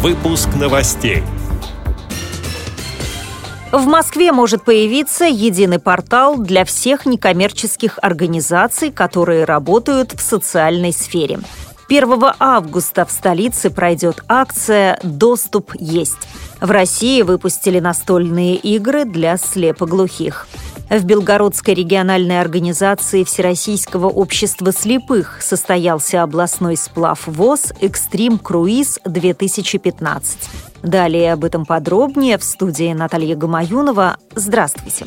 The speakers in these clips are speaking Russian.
Выпуск новостей. В Москве может появиться единый портал для всех некоммерческих организаций, которые работают в социальной сфере. 1 августа в столице пройдет акция «Доступ есть». В России выпустили настольные игры для слепоглухих. В Белгородской региональной организации Всероссийского общества слепых состоялся областной сплав ВОЗ «Экстрим Круиз-2015». Далее об этом подробнее в студии Наталья Гамаюнова. Здравствуйте.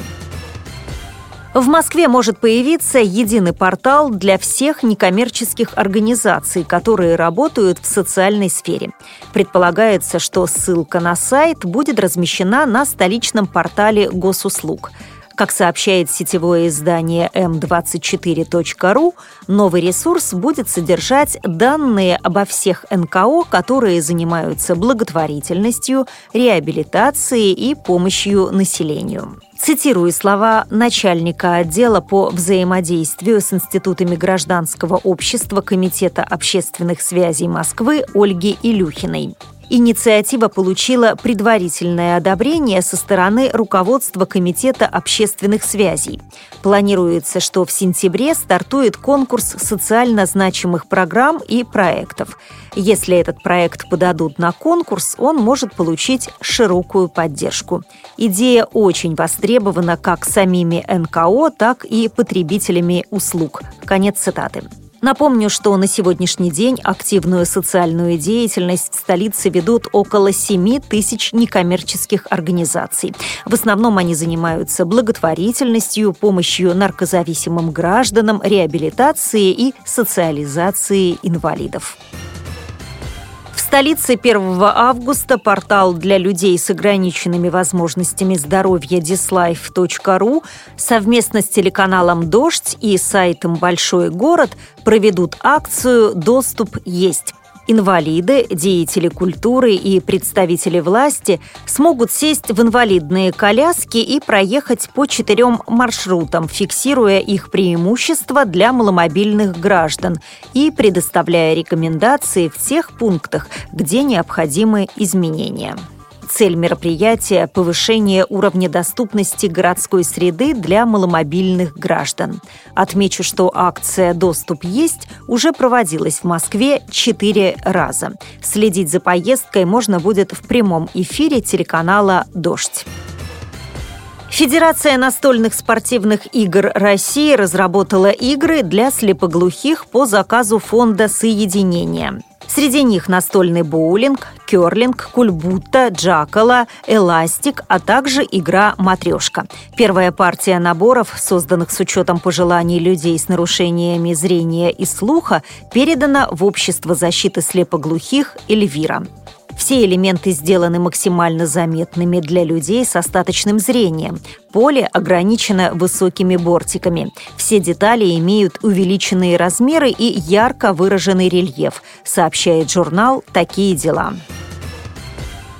В Москве может появиться единый портал для всех некоммерческих организаций, которые работают в социальной сфере. Предполагается, что ссылка на сайт будет размещена на столичном портале госуслуг – как сообщает сетевое издание m24.ru, новый ресурс будет содержать данные обо всех НКО, которые занимаются благотворительностью, реабилитацией и помощью населению. Цитирую слова начальника отдела по взаимодействию с институтами гражданского общества Комитета общественных связей Москвы Ольги Илюхиной. Инициатива получила предварительное одобрение со стороны руководства Комитета общественных связей. Планируется, что в сентябре стартует конкурс социально значимых программ и проектов. Если этот проект подадут на конкурс, он может получить широкую поддержку. Идея очень востребована как самими НКО, так и потребителями услуг. Конец цитаты. Напомню, что на сегодняшний день активную социальную деятельность в столице ведут около 7 тысяч некоммерческих организаций. В основном они занимаются благотворительностью, помощью наркозависимым гражданам, реабилитацией и социализацией инвалидов столице 1 августа портал для людей с ограниченными возможностями здоровья dislife.ru совместно с телеканалом «Дождь» и сайтом «Большой город» проведут акцию «Доступ есть». Инвалиды, деятели культуры и представители власти смогут сесть в инвалидные коляски и проехать по четырем маршрутам, фиксируя их преимущества для маломобильных граждан и предоставляя рекомендации в тех пунктах, где необходимы изменения. Цель мероприятия – повышение уровня доступности городской среды для маломобильных граждан. Отмечу, что акция «Доступ есть» уже проводилась в Москве четыре раза. Следить за поездкой можно будет в прямом эфире телеканала «Дождь». Федерация настольных спортивных игр России разработала игры для слепоглухих по заказу фонда «Соединение». Среди них настольный боулинг, керлинг, кульбутта, джакала, эластик, а также игра «Матрешка». Первая партия наборов, созданных с учетом пожеланий людей с нарушениями зрения и слуха, передана в Общество защиты слепоглухих «Эльвира». Все элементы сделаны максимально заметными для людей с остаточным зрением. Поле ограничено высокими бортиками. Все детали имеют увеличенные размеры и ярко выраженный рельеф, сообщает журнал «Такие дела».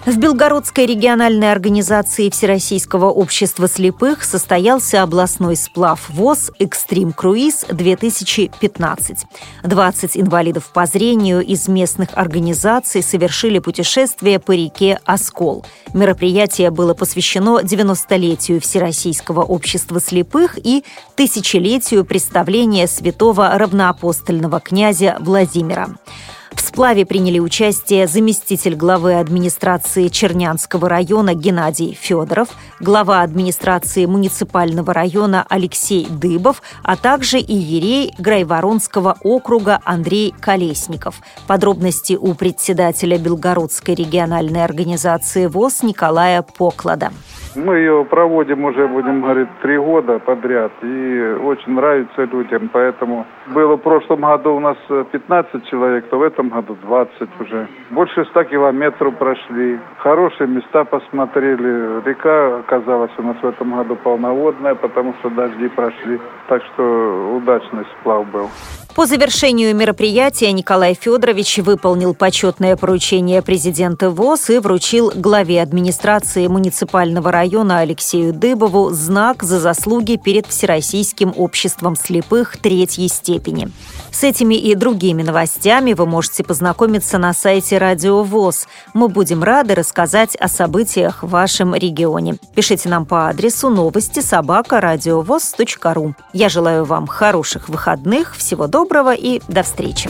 В Белгородской региональной организации Всероссийского общества слепых состоялся областной сплав ВОЗ «Экстрим Круиз-2015». 20 инвалидов по зрению из местных организаций совершили путешествие по реке Оскол. Мероприятие было посвящено 90-летию Всероссийского общества слепых и тысячелетию представления святого равноапостольного князя Владимира. Сплаве приняли участие заместитель главы администрации Чернянского района Геннадий Федоров, глава администрации муниципального района Алексей Дыбов, а также иерей Грайворонского округа Андрей Колесников. Подробности у председателя Белгородской региональной организации ВОЗ Николая Поклада. Мы ее проводим уже, будем говорить, три года подряд. И очень нравится людям. Поэтому было в прошлом году у нас 15 человек, то в этом году 20 уже. Больше 100 километров прошли. Хорошие места посмотрели. Река оказалась у нас в этом году полноводная, потому что дожди прошли. Так что удачный сплав был. По завершению мероприятия Николай Федорович выполнил почетное поручение президента ВОЗ и вручил главе администрации муниципального района Алексею Дыбову знак за заслуги перед Всероссийским обществом слепых третьей степени. С этими и другими новостями вы можете познакомиться на сайте Радио ВОЗ. Мы будем рады рассказать о событиях в вашем регионе. Пишите нам по адресу новости собака ру. Я желаю вам хороших выходных, всего доброго и до встречи.